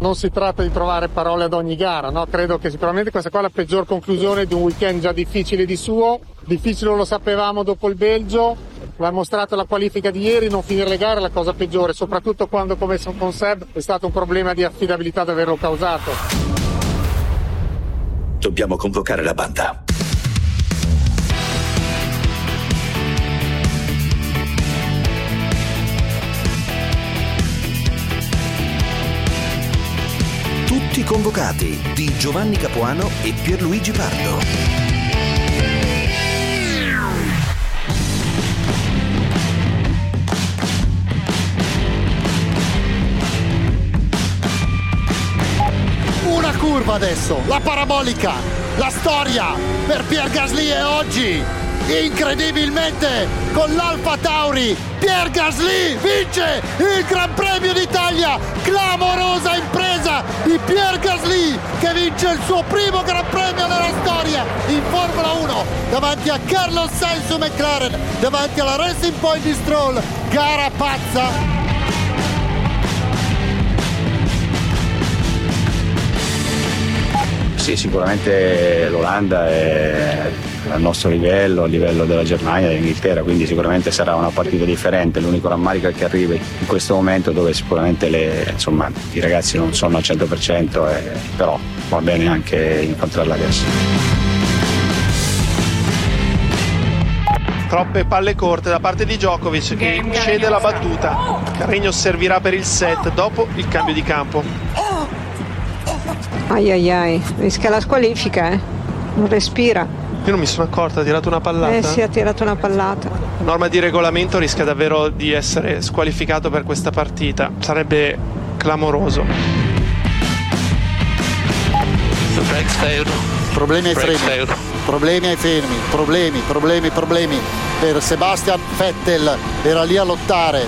Non si tratta di trovare parole ad ogni gara, no? Credo che sicuramente questa qua è la peggior conclusione di un weekend già difficile di suo. Difficile lo sapevamo dopo il Belgio, l'ha mostrato la qualifica di ieri, non finire le gare è la cosa peggiore, soprattutto quando come con Seb è stato un problema di affidabilità di averlo causato. Dobbiamo convocare la banda. Tutti convocati di Giovanni Capuano e Pierluigi Pardo. Una curva adesso, la parabolica, la storia per Pier Gasly e oggi incredibilmente con l'Alfa Tauri Pier Gasly vince il Gran Premio d'Italia. Clamorosa impresa di Pier Gasly che vince il suo primo Gran Premio nella storia in Formula 1 davanti a Carlos Sainz su McLaren davanti alla Racing Point di Stroll. Gara pazza. Sì, sicuramente l'Olanda è al nostro livello, a livello della Germania e dell'Inghilterra, quindi sicuramente sarà una partita differente. L'unico rammarico è che arrivi in questo momento dove sicuramente le, insomma, i ragazzi non sono al 100%, eh, però va bene anche incontrarla adesso. Troppe palle corte da parte di Djokovic che cede la battuta. Carregno servirà per il set dopo il cambio di campo. Ai ai ai, rischia la squalifica, eh. Non respira. Io non mi sono accorta, ha tirato una pallata. Eh sì, ha tirato una pallata. Norma di regolamento rischia davvero di essere squalificato per questa partita. Sarebbe clamoroso. Problemi ai freni. Problemi ai fermi, problemi, problemi, problemi. Per Sebastian Vettel era lì a lottare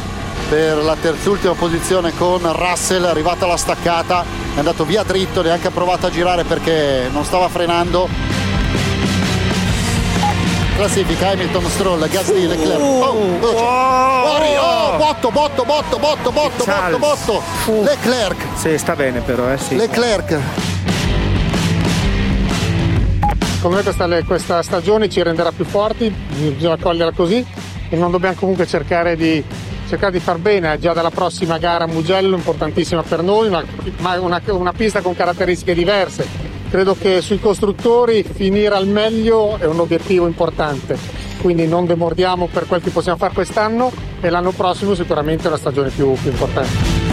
per la terzultima posizione con Russell, arrivata la staccata, è andato via dritto, neanche ha provato a girare perché non stava frenando. Classifica Hamilton, Stroll, Gasly, Leclerc. Oh, oh, fuori, oh, botto, botto, botto, botto, botto, botto, botto. Leclerc. Sì, sta bene però, eh sì. Leclerc. Secondo me questa, questa stagione ci renderà più forti, bisogna coglierla così e non dobbiamo comunque cercare di cercare di far bene già dalla prossima gara a Mugello, importantissima per noi, ma, ma una, una pista con caratteristiche diverse. Credo che sui costruttori finire al meglio è un obiettivo importante, quindi non demordiamo per quel che possiamo fare quest'anno e l'anno prossimo sicuramente è una stagione più, più importante.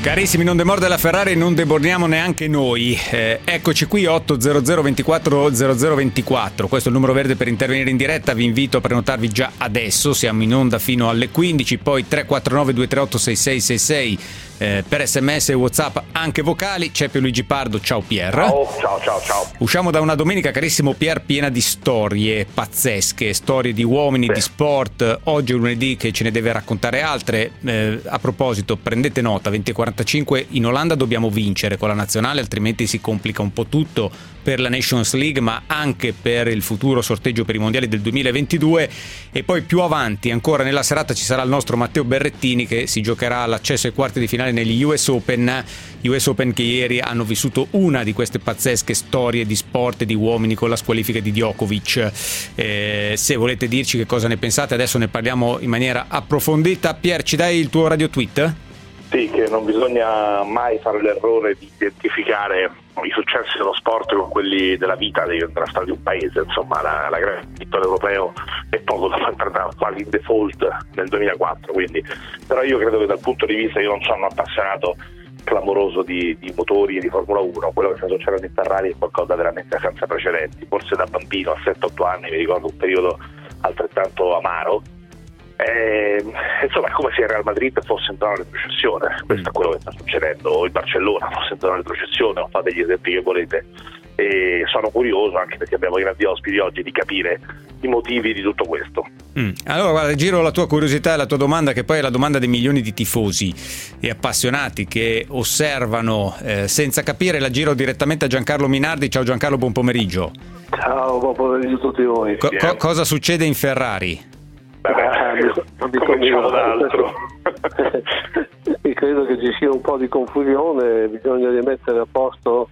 Carissimi, non demorde la Ferrari, non debordiamo neanche noi. Eh, eccoci qui 800 24 0024. Questo è il numero verde per intervenire in diretta. Vi invito a prenotarvi già adesso. Siamo in onda fino alle 15, poi 349 238 6666 eh, per sms e whatsapp anche vocali c'è Luigi Pardo ciao Pier. Ciao ciao ciao ciao. Usciamo da una domenica carissimo Pier piena di storie pazzesche storie di uomini sì. di sport. Oggi è lunedì che ce ne deve raccontare altre. Eh, a proposito prendete nota 2045 in Olanda dobbiamo vincere con la nazionale altrimenti si complica un po' tutto per la Nations League ma anche per il futuro sorteggio per i mondiali del 2022 e poi più avanti ancora nella serata ci sarà il nostro Matteo Berrettini che si giocherà l'accesso ai quarti di finale negli US Open. US Open che ieri hanno vissuto una di queste pazzesche storie di sport e di uomini con la squalifica di Djokovic. Eh, se volete dirci che cosa ne pensate adesso ne parliamo in maniera approfondita. Pier ci dai il tuo radio tweet? Sì, che non bisogna mai fare l'errore di identificare i successi dello sport con quelli della vita della storia di un paese, insomma la, la grande vittoria europeo è poco da fare quasi in default nel 2004, quindi. Però io credo che dal punto di vista, io non sono un appassionato clamoroso di, di motori e di Formula 1, quello che sta succedendo in Ferrari è qualcosa veramente senza precedenti, forse da bambino a 7-8 anni mi ricordo un periodo altrettanto amaro eh, insomma è come se il Real Madrid fosse entrato in retrocessione, questo è quello che sta succedendo, o il Barcellona fosse entrato in retrocessione, non fate gli esempi che volete. E sono curioso anche perché abbiamo i grandi ospiti oggi di capire i motivi di tutto questo. Mm. Allora, guarda, giro la tua curiosità e la tua domanda, che poi è la domanda dei milioni di tifosi e appassionati che osservano eh, senza capire. La giro direttamente a Giancarlo Minardi. Ciao Giancarlo, buon pomeriggo. Ciao, buon pomeriggio a tutti voi. Co- co- cosa succede in Ferrari? Vabbè, non diciamo d'altro. credo credo che ci sia un po' di confusione, bisogna rimettere a posto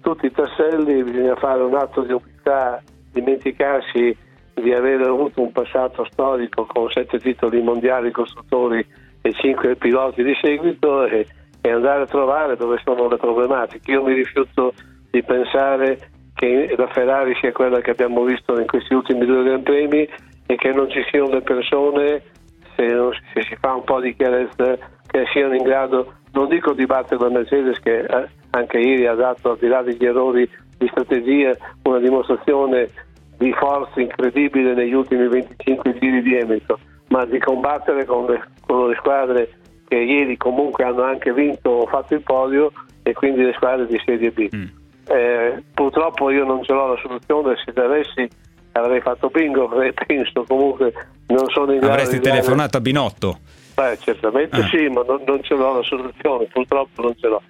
tutti i tasselli, bisogna fare un atto di umiltà, dimenticarsi di aver avuto un passato storico con sette titoli mondiali costruttori e cinque piloti di seguito e, e andare a trovare dove sono le problematiche. Io mi rifiuto di pensare che la Ferrari sia quella che abbiamo visto in questi ultimi due Gran Premi e che non ci siano le persone, se, non, se si fa un po' di chiarezza, che siano in grado, non dico di battere la Mercedes che eh, anche ieri ha dato, al di là degli errori di strategia, una dimostrazione di forza incredibile negli ultimi 25 giri di Hamilton, ma di combattere con le, con le squadre che ieri comunque hanno anche vinto o fatto il podio e quindi le squadre di Serie B. Mm. Eh, purtroppo io non ce l'ho la soluzione, se avessi avrei fatto bingo, penso comunque non sono in grado Avresti telefonato a Binotto? Beh, certamente ah. sì, ma non, non, ce l'ho la soluzione, purtroppo non ce l'ho.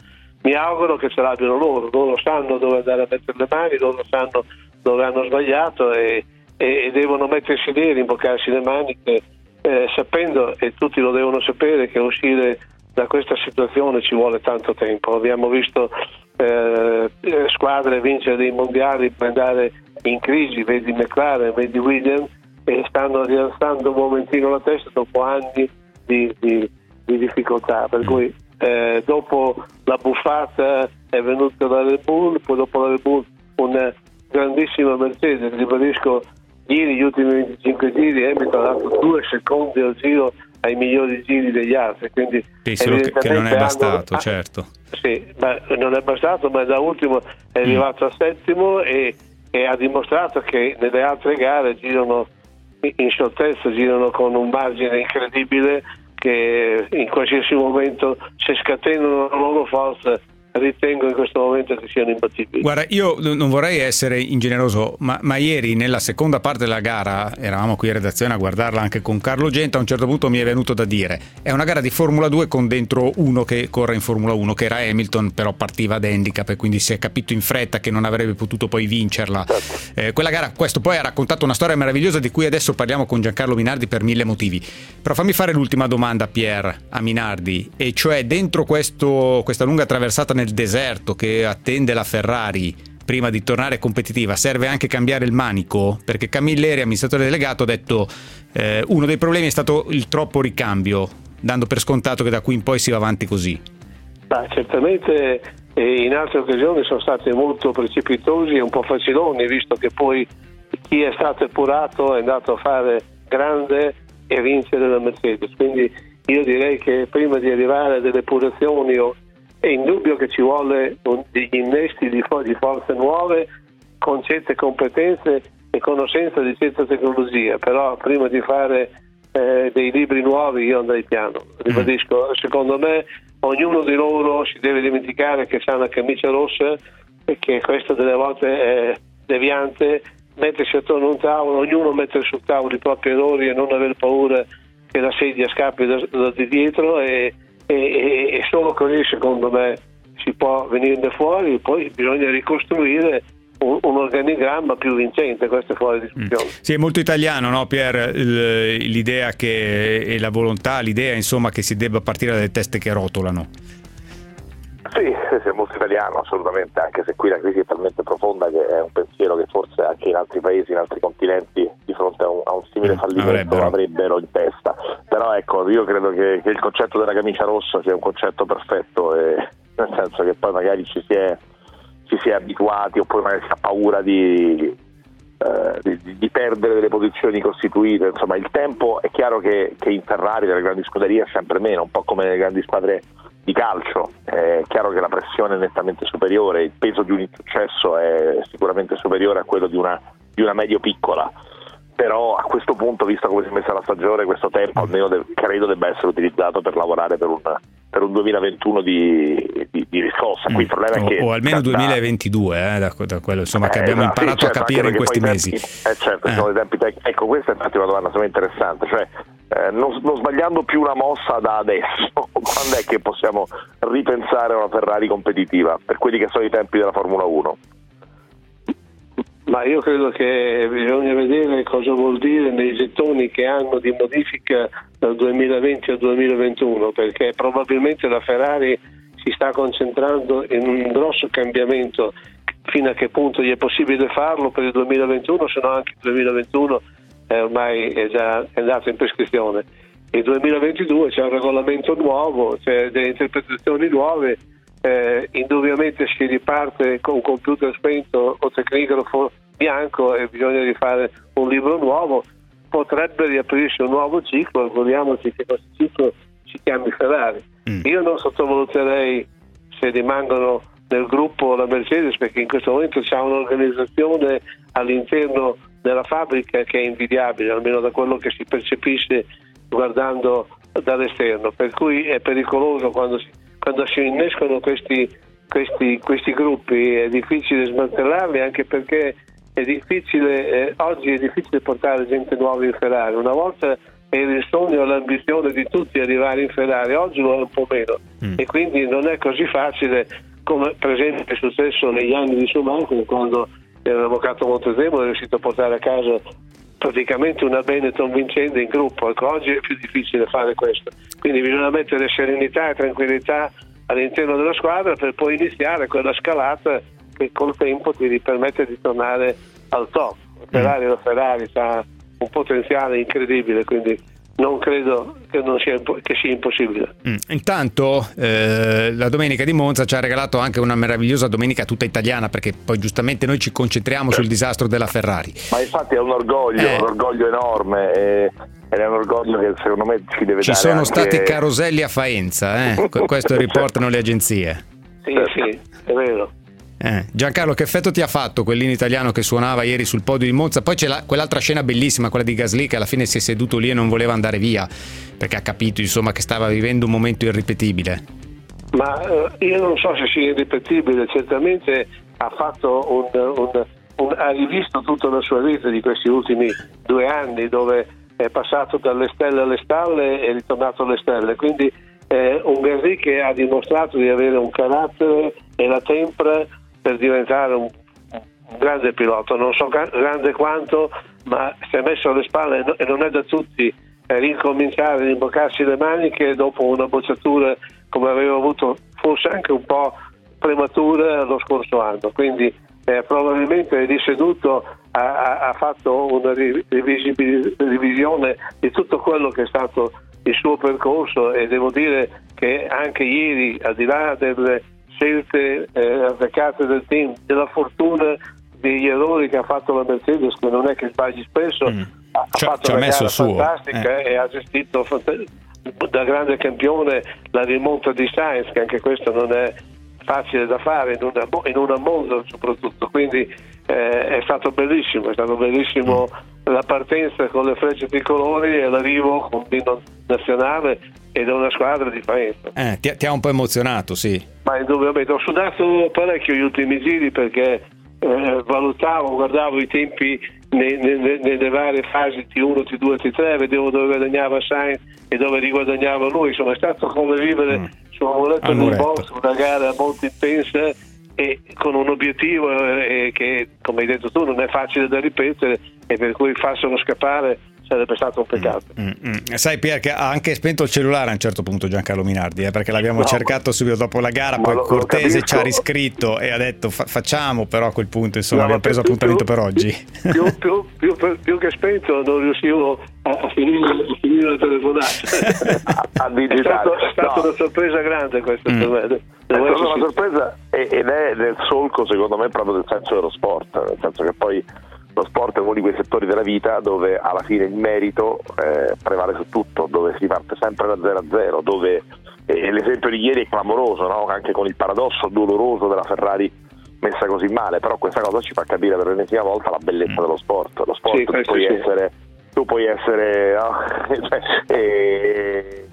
Mi auguro che ce l'abbiano loro, loro sanno dove andare a mettere le mani, loro sanno dove hanno sbagliato e, e, e devono mettersi lì rimboccarsi le maniche, eh, sapendo, e tutti lo devono sapere, che uscire da questa situazione ci vuole tanto tempo. Abbiamo visto eh, squadre vincere dei mondiali per andare in crisi, vedi McLaren, vedi Williams, e stanno rialzando un momentino la testa dopo anni di, di, di difficoltà. Per mm. cui eh, dopo la buffata è venuta da Red Bull, poi dopo la Red Bull una grandissima Mercedes, ribadisco, ieri gli ultimi 25 giri Hamilton ha dato due secondi al giro ai migliori giri degli altri. Quindi sì, solo che non è bastato, hanno... certo. Sì, ma non è bastato, ma da ultimo è mm. arrivato mm. a settimo e, e, ha dimostrato che nelle altre gare girano in scioltezza, girano con un margine incredibile che in qualsiasi momento se scatenano la loro forza ritengo in questo momento che siano imbattibili. Guarda, io non vorrei essere ingeneroso, ma, ma, ieri nella seconda parte della gara, eravamo qui in redazione a guardarla anche con Carlo Genta, a un certo punto mi è venuto da dire, è una gara di Formula 2 con dentro uno che corre in Formula 1, che era Hamilton, però partiva ad handicap e quindi si è capito in fretta che non avrebbe potuto poi vincerla. Certo. Eh, quella gara, questo poi ha raccontato una storia meravigliosa di cui adesso parliamo con Giancarlo Minardi per mille motivi. Però fammi fare l'ultima domanda, Pier, a Minardi, e cioè dentro questo, questa lunga traversata nel nel deserto che attende la Ferrari prima di tornare competitiva, serve anche cambiare il manico? Perché Camilleri, amministratore delegato, ha detto eh, uno dei problemi è stato il troppo ricambio, dando per scontato che da qui in poi si va avanti così. Ma certamente eh, in altre occasioni sono stati molto precipitosi e un po' faciloni, visto che poi chi è stato epurato è andato a fare grande e vincere la Mercedes. Quindi io direi che prima di arrivare a delle epurazioni o è indubbio che ci vuole degli innesti di, di forze nuove con certe competenze e conoscenza di certa tecnologia, però prima di fare eh, dei libri nuovi io andrei piano. Ribadisco, mm. secondo me ognuno di loro si deve dimenticare che ha una camicia rossa e che questo delle volte è deviante, mettersi attorno a un tavolo, ognuno mettere sul tavolo i propri errori e non avere paura che la sedia scappi da, da di dietro e, e, e, solo così secondo me si può venirne fuori, poi bisogna ricostruire un, un organigramma più vincente, questo è fuori discussione. Mm. Sì, è molto italiano, no, Pier, l'idea che, e la volontà, l'idea insomma che si debba partire dalle teste che rotolano. Sì, è molto italiano assolutamente, anche se qui la crisi è talmente profonda che è un pensiero che forse anche in altri paesi, in altri continenti, di fronte a un, a un simile mm, fallimento avrebbero. avrebbero. in testa. Però ecco, io credo che, che, il concetto della camicia rossa sia un concetto perfetto, e, nel senso che poi magari ci si è, ci si è abituati oppure magari si ha paura di, eh, di, di, perdere delle posizioni costituite. Insomma, il tempo è chiaro che, che in Ferrari, nelle grandi scuderie, è sempre meno, un po' come nelle grandi squadre di calcio. È chiaro che la pressione è nettamente superiore, il peso di un insuccesso è sicuramente superiore a quello di una, di una medio piccola. Però a questo punto, visto come si è messa la stagione, questo tempo almeno de- credo debba essere utilizzato per lavorare per un, per un 2021 di, di, di riscossa. Qui il problema o, è che. O almeno 2022, eh, da, da, quello insomma, che eh, abbiamo esatto, imparato sì, certo, a capire in questi mesi. Tempi, eh, certo, eh. tempi tec- ecco, questa è infatti una domanda interessante. Cioè, eh, non, non, sbagliando più una mossa da adesso, quando è che possiamo ripensare a una Ferrari competitiva per quelli che sono i tempi della Formula 1? Ma io credo che bisogna vedere cosa vuol dire nei gettoni che hanno di modifica dal 2020 al 2021, perché probabilmente la Ferrari si sta concentrando in un grosso cambiamento fino a che punto gli è possibile farlo per il 2021, se no anche il 2021 è ormai è già andato in prescrizione. Il 2022 c'è un regolamento nuovo, c'è delle interpretazioni nuove, eh, indubbiamente si riparte con un computer spento o tecnigrafo bianco e bisogna rifare un libro nuovo, potrebbe riaprirsi un nuovo ciclo, auguriamoci che questo ciclo si chiami Ferrari. Mm. Io non sottovaluterei se rimangono nel gruppo la Mercedes perché in questo momento c'è un'organizzazione all'interno della fabbrica che è invidiabile, almeno da quello che si percepisce guardando dall'esterno, per cui è pericoloso quando si, quando si innescono questi, questi, questi, gruppi, è difficile smantellarli anche perché è difficile, eh, oggi è difficile portare gente nuova in Ferrari, una volta era il sogno e l'ambizione di tutti arrivare in Ferrari, oggi lo è un po' meno mm. e quindi non è così facile come per esempio è successo negli anni di Schumacher quando l'avvocato Montezemolo è riuscito a portare a casa praticamente una Benetton vincente in gruppo, ecco, oggi è più difficile fare questo, quindi bisogna mettere serenità e tranquillità all'interno della squadra per poi iniziare quella scalata che col tempo ti permette di tornare al top. Ferrari, la Ferrari ha un potenziale incredibile, quindi non credo che, non sia, che sia, impossibile. Mm. Intanto eh, la domenica di Monza ci ha regalato anche una meravigliosa domenica tutta italiana perché poi giustamente noi ci concentriamo sul disastro della Ferrari. Ma infatti è un orgoglio, eh. un orgoglio enorme e, ed è un orgoglio che secondo me ci deve ci dare Ci sono anche... stati caroselli a Faenza, eh? questo riportano le agenzie. Sì, sì, è vero. Eh, Giancarlo, che effetto ti ha fatto quell'ino italiano che suonava ieri sul podio di Monza? Poi c'è la, quell'altra scena bellissima, quella di Gasly, che alla fine si è seduto lì e non voleva andare via, perché ha capito insomma, che stava vivendo un momento irripetibile. Ma eh, io non so se sia irripetibile, certamente ha fatto un, un, un, ha rivisto tutta la sua vita di questi ultimi due anni, dove è passato dalle stelle alle stalle e è ritornato alle stelle. Quindi eh, un Gasly che ha dimostrato di avere un carattere e la tempra per diventare un, un grande pilota, non so grande quanto, ma si è messo alle spalle e non è da tutti eh, ricominciare, rimboccarsi le maniche dopo una bocciatura come aveva avuto forse anche un po' prematura lo scorso anno. Quindi eh, probabilmente è riseduto, ha, ha fatto una revisione di tutto quello che è stato il suo percorso e devo dire che anche ieri, al di là delle scelte eh, azzeccate del team, della fortuna degli errori che ha fatto la Mercedes, che non è che sbagli spesso, mm. ha, ci, fatto una gara fantastica eh. e ha gestito da grande campione la rimonta di Sainz, che anche questo non è facile da fare in una, in una Monza soprattutto, quindi eh, è stato bellissimo, è stato bellissimo mm. La partenza con le frecce tricolori e l'arrivo con l'inno nazionale ed è una squadra di Faenza. Eh, ti, ti, ha un po' emozionato, sì. Ma indubbiamente ho sudato parecchio gli ultimi giri perché eh, valutavo, guardavo i tempi nei, nei, nelle varie fasi T1, T2, T3, vedevo dove guadagnava Sainz e dove riguadagnava lui, insomma è stato come vivere mm. su un muletto di un box, una gara molto intensa e con un obiettivo eh, che come hai detto tu non è facile da ripetere e per cui farselo scappare sarebbe stato un peccato. Mm, mm, mm. Sai Pier che ha anche spento il cellulare a un certo punto Giancarlo Minardi, eh, perché l'abbiamo no, cercato subito dopo la gara, poi lo, Cortese lo ci ha riscritto e ha detto fa- facciamo, però a quel punto insomma no, abbiamo preso più, appuntamento più, per oggi. Più, più, che spento non riuscivo a, a, finire, a finire, la telefonata. è stato, è stata no. una sorpresa grande questa mm. per me. È stata una sorpresa ed è nel solco secondo me proprio del senso dello sport, nel senso che poi lo sport è uno di quei settori della vita dove alla fine il merito eh, prevale su tutto, dove si parte sempre da 0 a 0, dove eh, l'esempio di ieri è clamoroso, no? anche con il paradosso doloroso della Ferrari messa così male, però questa cosa ci fa capire per l'ennesima volta la bellezza dello sport. Lo sport sì, tu, puoi sì. essere, tu puoi essere, no? cioè, eh,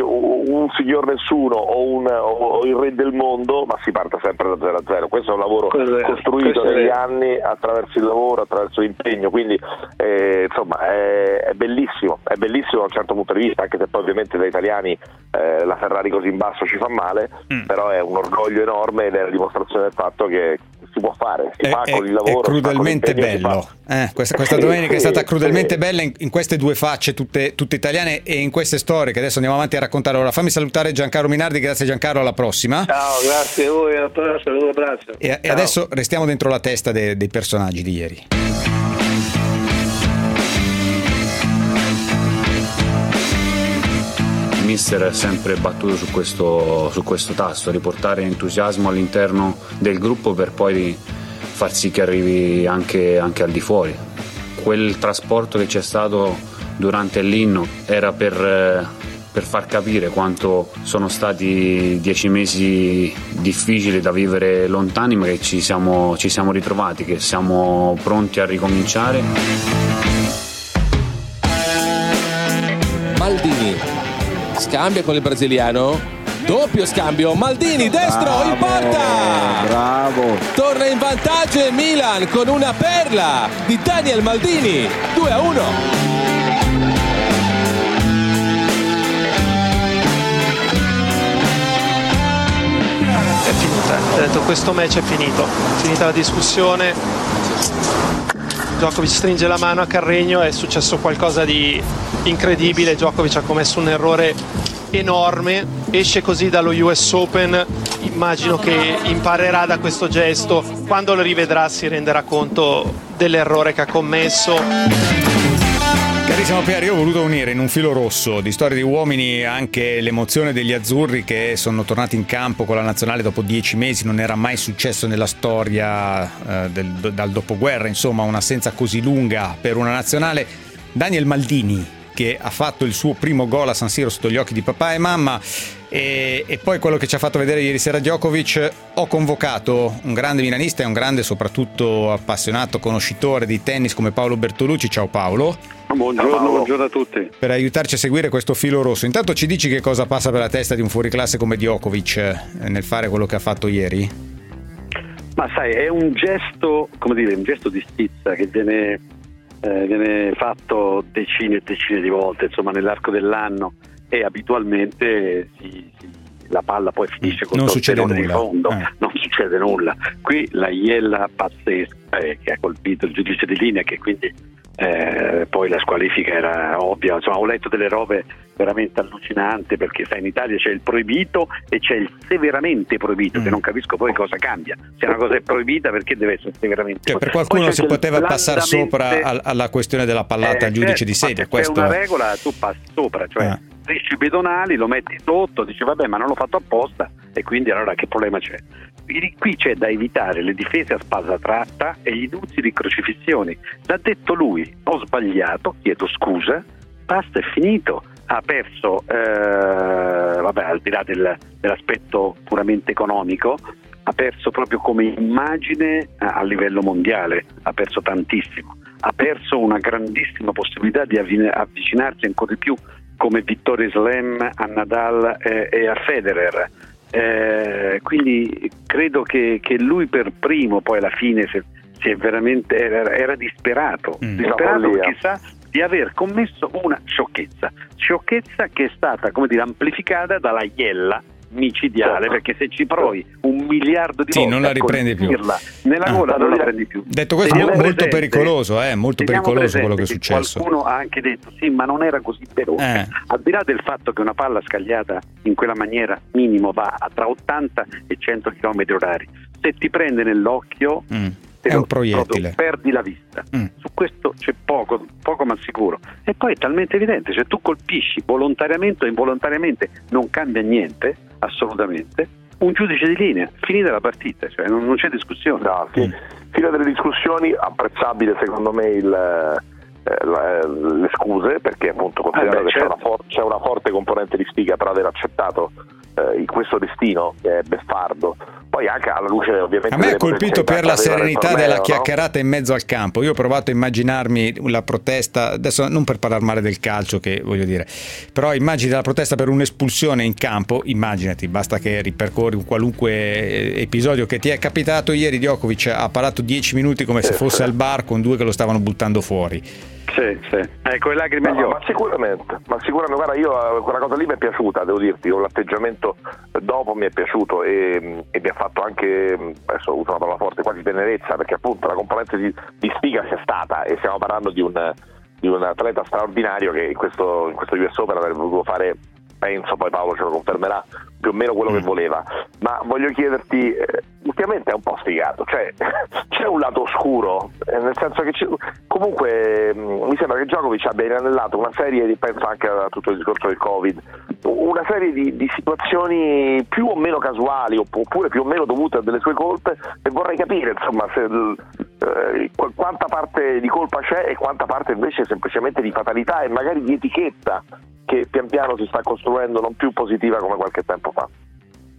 un signor nessuno o, un, o, il re del mondo, ma si parte sempre da 0 a 0. Questo è un lavoro questo costruito questo negli anni attraverso il lavoro, attraverso l'impegno, quindi eh, insomma è, è, bellissimo, è bellissimo da un certo punto di vista, anche se poi ovviamente da italiani eh, la Ferrari così in basso ci fa male, mm. però è un orgoglio enorme ed è la dimostrazione del fatto che si può fare, si è, fa con il lavoro. È crudelmente bello. Eh, questa, questa domenica sì, è stata crudelmente sì. bella in, in, queste due facce tutte, tutte, italiane e in queste storie che adesso andiamo avanti a raccontare. Ora fammi salutare Giancarlo Minardi, grazie Giancarlo, alla prossima. Ciao, grazie a voi, un abbraccio. E, e adesso restiamo dentro la testa dei, dei personaggi di ieri. Mister è sempre battuto su questo, su questo tasto, riportare entusiasmo all'interno del gruppo per poi far sì che arrivi anche, anche al di fuori. Quel trasporto che c'è stato durante l'inno era per, per far capire quanto sono stati dieci mesi difficili da vivere lontani, ma che ci siamo, ci siamo ritrovati, che siamo pronti a ricominciare. Scambia con il brasiliano. Doppio scambio, Maldini destro bravo, in porta! Bravo! Torna in vantaggio Milan con una perla di Daniel Maldini, 2 a 1. È finita, ha detto questo match è finito, è finita la discussione. Djokovic stringe la mano a Carregno, è successo qualcosa di incredibile, Djokovic ha commesso un errore enorme, esce così dallo US Open, immagino che imparerà da questo gesto, quando lo rivedrà si renderà conto dell'errore che ha commesso. Carissimo Pieri, io ho voluto unire in un filo rosso di storie di uomini anche l'emozione degli azzurri che sono tornati in campo con la nazionale dopo dieci mesi, non era mai successo nella storia eh, del, dal dopoguerra, insomma un'assenza così lunga per una nazionale. Daniel Maldini, che ha fatto il suo primo gol a San Siro sotto gli occhi di papà e mamma e, e, poi quello che ci ha fatto vedere ieri sera Djokovic ho convocato un grande milanista e un grande soprattutto appassionato conoscitore di tennis come Paolo Bertolucci ciao Paolo Buongiorno, buongiorno, a tutti. Per aiutarci a seguire questo filo rosso, intanto ci dici che cosa passa per la testa di un fuoriclasse come Djokovic eh, nel fare quello che ha fatto ieri? Ma sai, è un gesto, come dire, un gesto di stizza che viene eh, viene fatto decine e decine di volte insomma, nell'arco dell'anno e abitualmente si, si, la palla poi finisce con non succede nulla. di fondo, eh. non succede nulla. Qui la iella pazzesca eh, che ha colpito il giudice di linea che quindi eh, poi la squalifica era ovvia, insomma ho letto delle robe veramente allucinanti perché sai in Italia c'è il proibito e c'è il severamente proibito mm. che non capisco poi cosa cambia, se una cosa è proibita perché deve essere severamente cioè, per qualcuno si poteva passare sopra alla questione della pallata eh, al giudice certo, di sedia, questo... è una regola tu passi sopra, cioè eh strisci pedonali, lo metti sotto, dici vabbè ma non l'ho fatto apposta e quindi allora che problema c'è? Qui c'è da evitare le difese a spalla tratta e gli inutili crocifissioni. L'ha detto lui, ho sbagliato, chiedo scusa, basta, è finito. Ha perso, eh, vabbè, al di là del, dell'aspetto puramente economico, ha perso proprio come immagine a livello mondiale, ha perso tantissimo, ha perso una grandissima possibilità di avvicinarsi ancora di più come vittorie slam a Nadal e, e a Federer. Eh, quindi credo che, che, lui per primo poi alla fine è veramente, era, era disperato, mm. disperato chissà di aver commesso una sciocchezza, sciocchezza che è stata come dire, amplificata dalla iella micidiale perché se ci provi un miliardo di sì, volte non la riprendi più. nella ah. gola non la prendi più. detto questo molto presente, pericoloso eh, molto pericoloso quello che è successo. qualcuno ha anche detto sì ma non era così veloce. Eh. al di là del fatto che una palla scagliata in quella maniera minimo va a tra 80 e 100 km orari. Se ti prende nell'occhio mm è un proiettile. perdi la vista. Mm. Su questo c'è poco, poco ma sicuro. E poi è talmente evidente, se tu colpisci volontariamente o involontariamente non cambia niente, assolutamente, un giudice di linea, finita la partita, cioè non, non c'è discussione. No, sì. Fino delle discussioni, apprezzabile secondo me il, eh, le scuse perché appunto considerando eh beh, che certo. c'è, una for- c'è, una forte componente di sfiga per aver accettato eh, questo destino che è beffardo. Poi anche alla luce ovviamente... A me ha colpito per la serenità torneo, della no? chiacchierata in mezzo al campo. Io ho provato a immaginarmi la protesta, adesso non per parlare male del calcio, che voglio dire, però immagini la protesta per un'espulsione in campo, immaginati, basta che ripercorri un qualunque eh, episodio che ti è capitato. Ieri Djokovic ha parlato 10 minuti come se Sì, fosse al bar con due che lo stavano buttando fuori. Sì, sì. Ecco, le lacrime No, ma occhi. sicuramente, ma sicuramente, guarda, io eh, quella cosa lì mi è piaciuta, devo dirti, con l'atteggiamento dopo mi è piaciuto e, e mi ha fatto anche, adesso uso una parola forte, quasi tenerezza, perché appunto la componente di, di sfiga c'è stata e stiamo parlando di un, di un atleta straordinario che in questo, in questo US Open avrebbe potuto fare, penso, poi Paolo ce lo confermerà, più o meno quello che voleva. Ma voglio chiederti, eh, ultimamente è un po' sfigato, cioè c'è un lato oscuro, eh, nel senso che c'è- comunque mh, mi sembra che Djokovic abbia inanellato una serie di, penso anche a tutto il discorso del Covid, una serie di, di situazioni più o meno casuali opp- oppure più o meno dovute a delle sue colpe e vorrei capire insomma se, eh, qu- quanta parte di colpa c'è e quanta parte invece semplicemente di fatalità e magari di etichetta che pian piano si sta costruendo non più positiva come qualche tempo fa.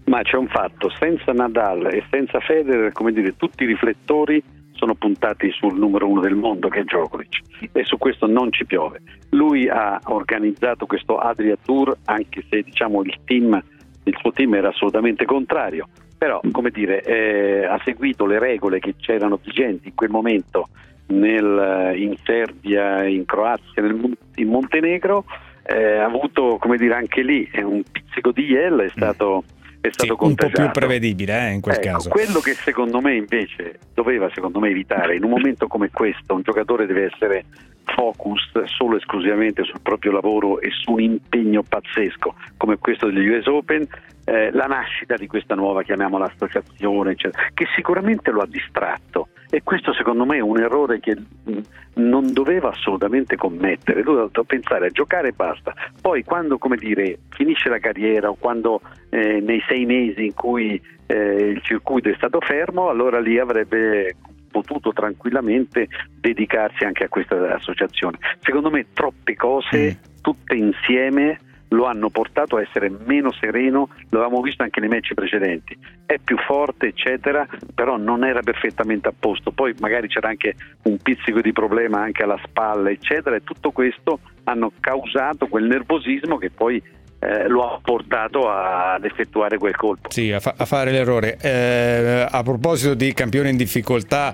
Ma c'è un fatto, senza Nadal e senza Federer, come dire, tutti i riflettori sono puntati sul numero uno del mondo che è Djokovic e su questo non ci piove. Lui ha organizzato questo Adria Tour anche se diciamo il team, il suo team era assolutamente contrario, però come dire, eh, ha seguito le regole che c'erano vigenti in quel momento nel- in Serbia, in Croazia, nel in Montenegro, eh, ha avuto come dire anche lì eh, un pizzico di iel, è stato, è stato un po' più contagiato. prevedibile eh, in quel Ecco, caso. Quello che secondo me invece doveva secondo me evitare in un momento come questo, un giocatore deve essere focus solo e esclusivamente sul proprio lavoro e su un impegno pazzesco come questo degli US Open, eh, la nascita di questa nuova, chiamiamola associazione, eccetera, che sicuramente lo ha distratto. E questo secondo me è un errore che mh, non doveva assolutamente commettere, lui doveva pensare a giocare e basta, poi quando dire, finisce la carriera o quando eh, nei sei mesi in cui eh, il circuito è stato fermo, allora lì avrebbe potuto tranquillamente dedicarsi anche a questa associazione. Secondo me troppe cose, tutte insieme, lo hanno portato a essere meno sereno, lo avevamo visto anche nei match precedenti, è più forte eccetera, però non era perfettamente a posto, poi magari c'era anche un pizzico di problema anche alla spalla eccetera e tutto questo hanno causato quel nervosismo che poi eh, lo ha portato ad effettuare quel colpo. Sì, a, fa- a fare l'errore. Eh, a proposito di campione in difficoltà,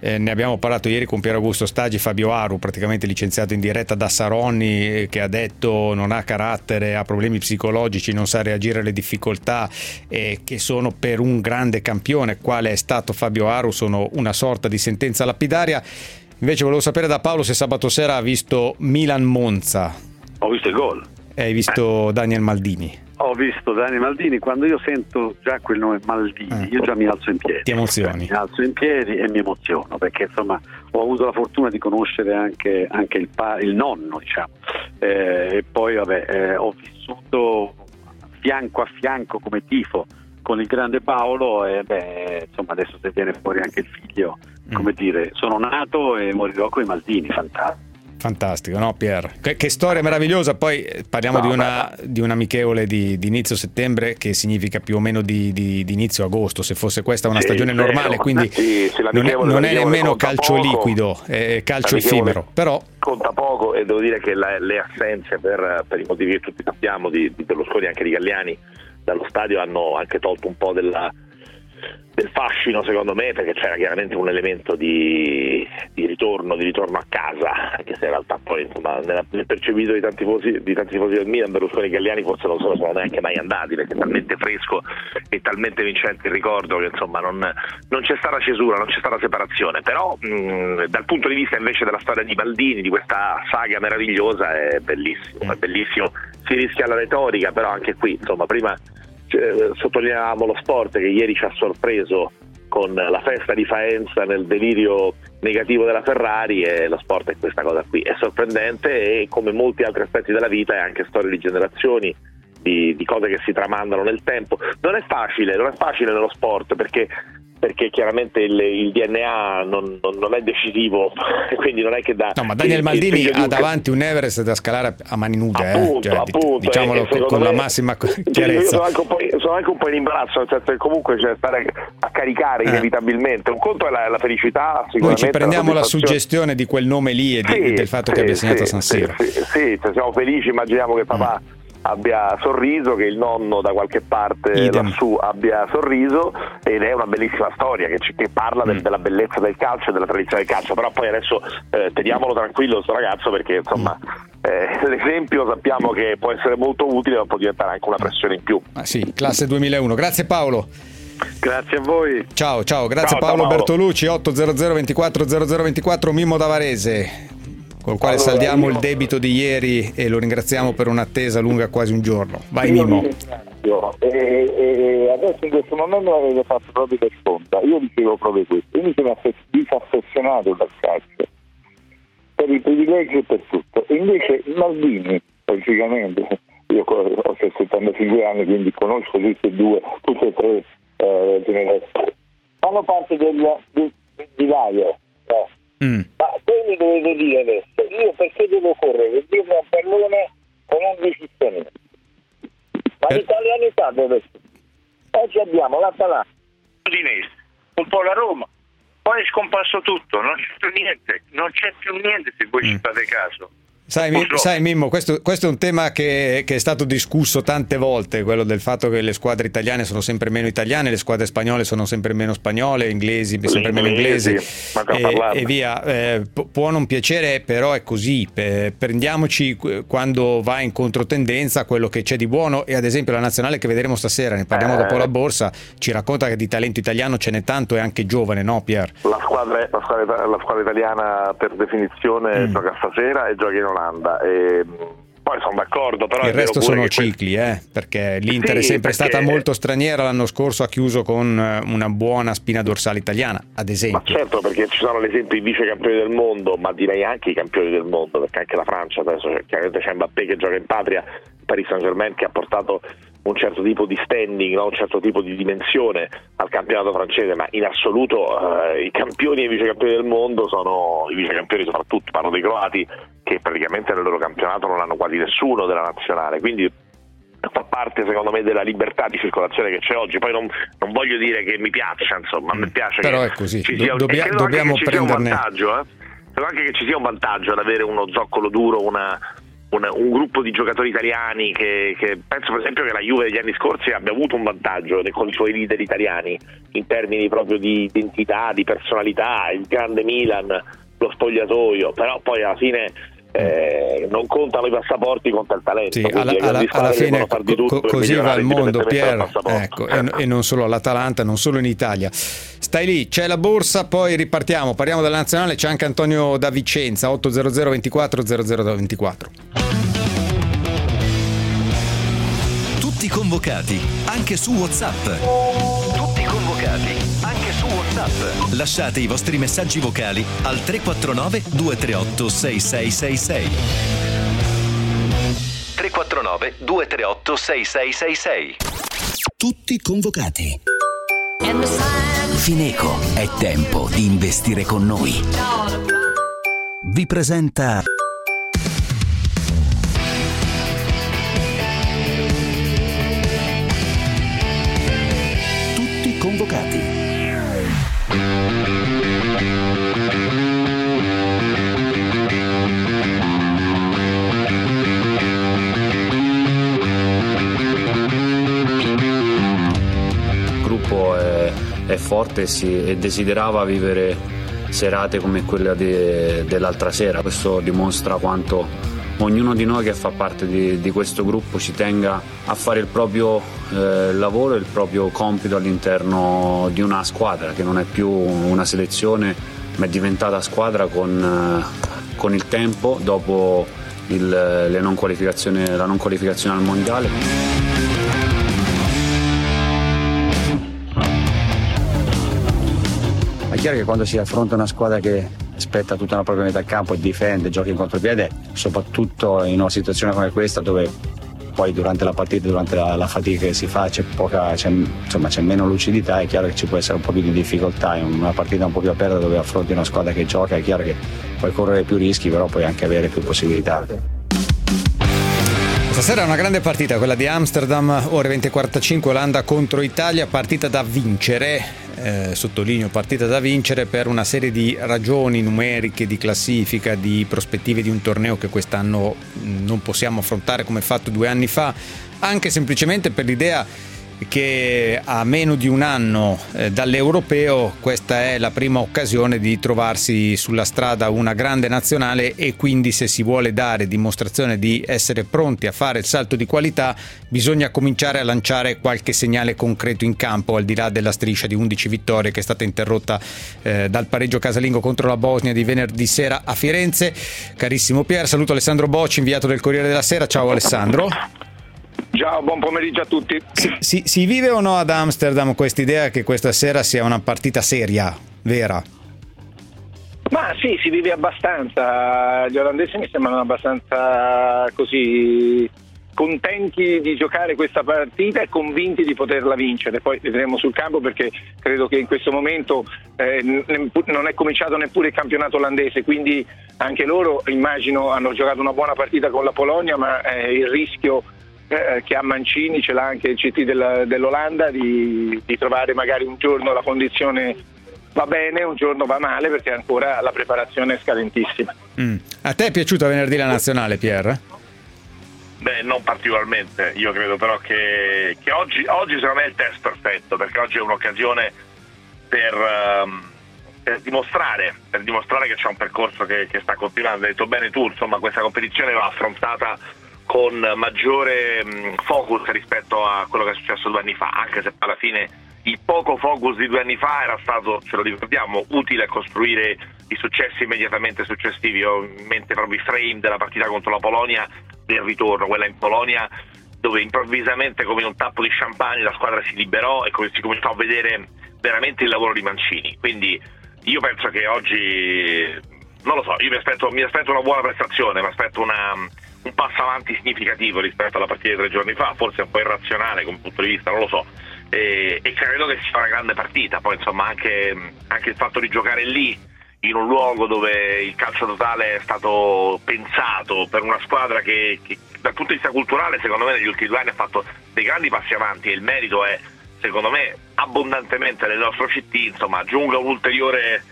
eh, ne abbiamo parlato ieri con Piero Augusto Stagi, Fabio Aru, praticamente licenziato in diretta da Saronni, eh, che ha detto non ha carattere, ha problemi psicologici, non sa reagire alle difficoltà, e che sono per un grande campione, quale è stato Fabio Aru, sono una sorta di sentenza lapidaria. Invece volevo sapere da Paolo se sabato sera ha visto Milan-Monza Ho visto il gol. E hai visto Daniel Maldini. Ho visto Dani Maldini, quando io sento già quel nome Maldini, io già mi alzo in piedi. Ti emozioni. Mi alzo in piedi e mi emoziono perché insomma ho avuto la fortuna di conoscere anche, anche il, pa- il nonno, diciamo. Eh, e poi vabbè, eh, ho vissuto fianco a fianco come tifo con il grande Paolo e beh, insomma adesso se viene fuori anche il figlio, come dire, sono nato e morirò con i Maldini, fantastico. Fantastico, no Pier? Che, che storia meravigliosa, poi eh, parliamo No, di, una, di un amichevole di, di inizio settembre che significa più o meno di, di- inizio agosto, se fosse questa una Sì, stagione normale, quindi Sì, non è, non è nemmeno calcio poco. liquido, è calcio effimero, però conta poco e devo dire che la- le assenze per, per i motivi che tutti sappiamo di, di Berlusconi e anche di Galliani dallo stadio hanno anche tolto un po' della- del fascino secondo me perché c'era chiaramente un elemento di, di ritorno, di ritorno a casa anche se in realtà poi insomma, nella- nel percepito di tanti tifosi, di tanti tifosi del Milan Berlusconi e Galliani forse non se lo sono neanche mai andati perché è talmente fresco e talmente vincente il ricordo che insomma non, non c'è stata cesura, non c'è stata separazione. Però mh, dal punto di vista invece della storia di Baldini, di questa saga meravigliosa è bellissimo, è bellissimo. Si rischia la retorica però anche qui insomma prima cioè, sottolineavamo lo sport che ieri ci ha sorpreso con la festa di Faenza nel delirio negativo della Ferrari e lo sport è questa cosa qui, è sorprendente e come molti altri aspetti della vita è anche storia di generazioni, di, di cose che si tramandano nel tempo. Non è facile, non è facile nello sport perché perché chiaramente il, il DNA non, non- non è decisivo, quindi non è che da... No, ma Daniel il- il Maldini figlio di ha davanti un Everest da scalare a mani nude, eh. Appunto, Cioè, di- appunto, diciamolo e con, con la me- massima Cioè, chiarezza. sono anche, un po', sono anche un po' in imbarazzo, nel senso che comunque c'è stare a caricare Eh. inevitabilmente. Un conto è la, la felicità, Noi ci prendiamo la suggestione di quel nome lì e, di- Sì, del fatto che sì, abbia segnato sì, San Siro. Sì, sì, sì, cioè, siamo felici, immaginiamo che papà Mm. Abbia sorriso, che il nonno da qualche parte Idem. lassù abbia sorriso ed è una bellissima storia che, ci- che parla Mm. del- della bellezza del calcio e della tradizione del calcio, però poi adesso eh, teniamolo tranquillo sto ragazzo perché insomma Mm. eh, l'esempio sappiamo che può essere molto utile ma può diventare anche una pressione in più. Ah, sì, classe 2001. Grazie Paolo. Grazie a voi. Ciao, ciao, grazie Ciao, ciao, Paolo Paolo. Bertolucci, 800 24 0024 Mimmo da Varese, col quale Allora, saldiamo io- il debito di ieri e lo ringraziamo per un'attesa lunga quasi un giorno. Vai Io ringrazio. E, e adesso in questo momento l'avete fatto proprio per sconta. Io dicevo proprio questo. Io mi sono aff- disaffezionato dal calcio per i privilegi e per tutto. E invece Maldini, logicamente, io ho 75 anni, quindi conosco tutti e due, tutte e tre eh, generazioni. Fanno parte del, del, del divario. no? Mm. Ma voi mi dovete dire adesso, io perché devo correre dietro a un pallone con 11 stranieri? Ma Eh. l'italianità dove sta? Oggi abbiamo l'Atalanta, Udinese, un po' la Roma, poi è scomparso tutto, non c'è più niente, non c'è più niente se voi ci fate caso. Sai, Mi- sai, Mimmo, questo, questo è un tema che, che è stato discusso tante volte, quello del fatto che le squadre italiane sono sempre meno italiane, le squadre spagnole sono sempre meno spagnole, inglesi sempre meno inglesi e, e via. Eh, pu- può non piacere, però è così. Eh, prendiamoci qu- quando va in controtendenza quello che c'è di buono e ad esempio la nazionale che vedremo stasera, ne parliamo Eh. dopo la borsa, ci racconta che di talento italiano ce n'è tanto e anche giovane, no Pier? La squadra, la squadra- la squadra italiana per definizione Mm. gioca stasera e gioca in Olanda. E, mh, poi sono d'accordo, però Il è resto sono cicli, eh, perché l'Inter è Sì, sempre perché- stata molto straniera, l'anno scorso ha chiuso con eh, una buona spina dorsale italiana, ad Ma esempio. certo, perché ci sono ad esempio i vice campioni del mondo, ma direi anche i campioni del mondo, perché anche la Francia adesso c'è- chiaramente c'è Mbappé che gioca in patria, Paris Saint Germain che ha portato un certo tipo di standing, no? un certo tipo di dimensione al campionato francese, ma in assoluto eh, i campioni e i vice campioni del mondo sono i vice campioni soprattutto, parlo dei croati che praticamente nel loro campionato non hanno quasi nessuno della nazionale, quindi fa parte secondo me della libertà di circolazione che c'è oggi. Poi non, non voglio dire che mi piaccia, insomma, a me piace Però che è così, ci sia, dobbia- dobbiamo un prenderne- vantaggio, eh. Credo anche che ci sia un vantaggio ad avere uno zoccolo duro, una- una- un gruppo di giocatori italiani che, che penso per esempio che la Juve degli anni scorsi abbia avuto un vantaggio con i suoi leader italiani in termini proprio di identità, di personalità, il grande Milan, lo spogliatoio, però poi alla fine eh, non contano i passaporti, conta il talento. Sì, alla, alla- alla fine di co- così va il mondo, Pier, ecco, e, e non solo all'Atalanta, non solo in Italia. Stai lì, c'è la borsa, poi ripartiamo, parliamo della nazionale, c'è anche Antonio da Vicenza, 800 24 0024. Tutti convocati, anche su WhatsApp. Tutti convocati, anche su WhatsApp. Lasciate i vostri messaggi vocali al 349 238 6666. 349 238 6666. Tutti convocati. Fineco, è tempo di investire con noi. Vi presenta Tutti convocati. È, forte si- e desiderava vivere serate come quella di- dell'altra sera. Questo dimostra quanto ognuno di noi che fa parte di, di questo gruppo ci tenga a fare il proprio eh, lavoro il proprio compito all'interno di una squadra che non è più una selezione ma è diventata squadra con, eh, con il tempo dopo il- non la non qualificazione al mondiale. Chiaro che quando si affronta una squadra che aspetta tutta una propria metà campo e difende, gioca in contropiede, soprattutto in una situazione come questa dove poi durante la partita, durante la, la fatica che si fa c'è, poca, c'è, insomma, c'è meno lucidità, è chiaro che ci può essere un po' più di difficoltà in una partita un po' più aperta dove affronti una squadra che gioca, è chiaro che puoi correre più rischi, però puoi anche avere più possibilità. Stasera è una grande partita, quella di Amsterdam, ore 20.45, Olanda contro Italia, partita da vincere, eh, sottolineo partita da vincere per una serie di ragioni numeriche, di classifica, di prospettive di un torneo che quest'anno non possiamo affrontare come fatto due anni fa, anche semplicemente per l'idea che a meno di un anno eh, dall'europeo questa è la prima occasione di trovarsi sulla strada una grande nazionale e quindi se si vuole dare dimostrazione di essere pronti a fare il salto di qualità bisogna cominciare a lanciare qualche segnale concreto in campo al di là della striscia di 11 vittorie che è stata interrotta eh, dal pareggio casalingo contro la Bosnia di venerdì sera a Firenze. Carissimo Pier, saluto Alessandro Bocci, inviato del Corriere della Sera. Ciao Alessandro. Ciao, buon pomeriggio a tutti. Si, si, si vive o no ad Amsterdam questa idea che questa sera sia una partita seria, vera? Ma sì, si vive abbastanza. Gli olandesi mi sembrano abbastanza così contenti di giocare questa partita e convinti di poterla vincere. Poi vedremo sul campo perché credo che in questo momento eh, non è cominciato neppure il campionato olandese, quindi anche loro immagino hanno giocato una buona partita con la Polonia, ma eh, il rischio eh, che a Mancini ce l'ha anche il CT del, dell'Olanda di, di trovare magari un giorno la condizione va bene, un giorno va male perché ancora la preparazione è scadentissima. Mm. A te è piaciuta venerdì la nazionale, Pierre? Beh, non particolarmente, io credo però che, che oggi, oggi secondo me è il test perfetto, perché oggi è un'occasione per, um, per, dimostrare, per dimostrare, che c'è un percorso che, che sta continuando. Hai detto bene tu, insomma questa competizione va affrontata con maggiore focus rispetto a quello che è successo due anni fa, anche se alla fine il poco focus di due anni fa era stato, ce lo ricordiamo, utile a costruire i successi immediatamente successivi. Ho in mente proprio i frame della partita contro la Polonia del ritorno, quella in Polonia dove improvvisamente come in un tappo di champagne la squadra si liberò e si cominciò a vedere veramente il lavoro di Mancini. Quindi io penso che oggi, non lo so, io mi aspetto, mi aspetto una buona prestazione, mi aspetto una un passo avanti significativo rispetto alla partita di tre giorni fa, forse un po' irrazionale come punto di vista, non lo so. E, e credo che sia una grande partita. Poi insomma anche, anche, il fatto di giocare lì in un luogo dove il calcio totale è stato pensato per una squadra che, che dal punto di vista culturale secondo me negli ultimi due anni ha fatto dei grandi passi avanti e il merito è secondo me abbondantemente nel nostro CT, insomma aggiunga un ulteriore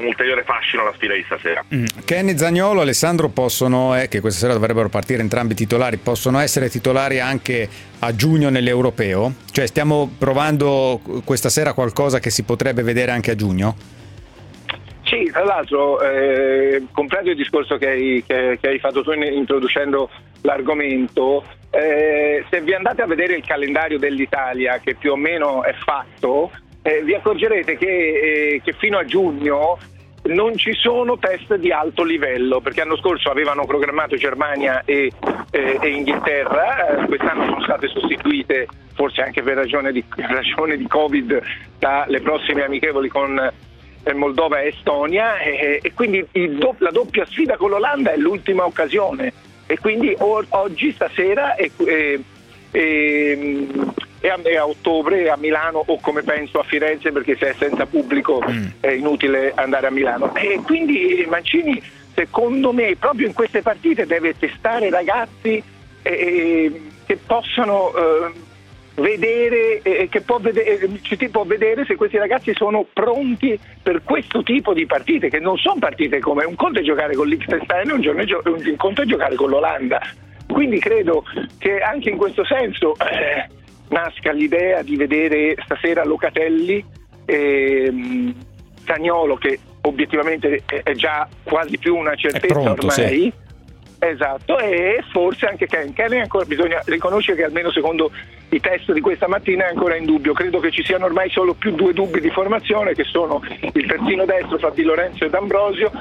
un ulteriore fascino alla sfida di stasera. Mm. Kenny Zagnolo, Alessandro possono, eh, che questa sera dovrebbero partire entrambi titolari, possono essere titolari anche a giugno nell'Europeo? Cioè stiamo provando questa sera qualcosa che si potrebbe vedere anche a giugno? Sì, tra l'altro, eh, compreso il discorso che hai, che, che hai, fatto tu introducendo l'argomento, eh, se vi andate a vedere il calendario dell'Italia, che più o meno è fatto, eh, vi accorgerete che, eh, che fino a giugno non ci sono test di alto livello perché l'anno scorso avevano programmato Germania e, eh, e Inghilterra, eh, quest'anno sono state sostituite forse anche per ragione di, ragione di Covid dalle prossime amichevoli con eh, Moldova e Estonia e, e quindi do, la doppia sfida con l'Olanda è l'ultima occasione. E quindi o, oggi, stasera e, e, e a, a, ottobre a Milano o come penso a Firenze perché se è senza pubblico mm. è inutile andare a Milano. E quindi Mancini secondo me proprio in queste partite deve testare ragazzi eh, che possano eh, vedere, eh, che può vedere, ci può vedere se questi ragazzi sono pronti per questo tipo di partite che non sono partite come un conto è giocare con l'Ixtenstein un, un conto è giocare con l'Olanda. Quindi credo che anche in questo senso eh, nasca l'idea di vedere stasera Locatelli, ehm, Cagnolo che obiettivamente è già quasi più una certezza pronto, ormai. Sì. Esatto, e forse anche Ken. Ken ancora, bisogna riconoscere che almeno secondo i test di questa mattina è ancora in dubbio. Credo che ci siano ormai solo più due dubbi di formazione, che sono il terzino destro fra Di Lorenzo e D'Ambrosio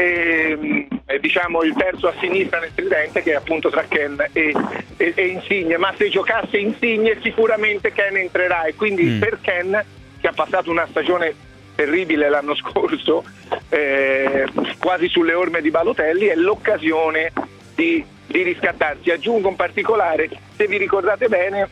e, e diciamo il terzo a sinistra nel tridente che è appunto tra Ken e, e, e, Insigne ma se giocasse Insigne sicuramente Ken entrerà e quindi mm. per Ken che ha passato una stagione terribile l'anno scorso eh, quasi sulle orme di Balotelli è l'occasione di di riscattarsi. Aggiungo un particolare, se vi ricordate bene,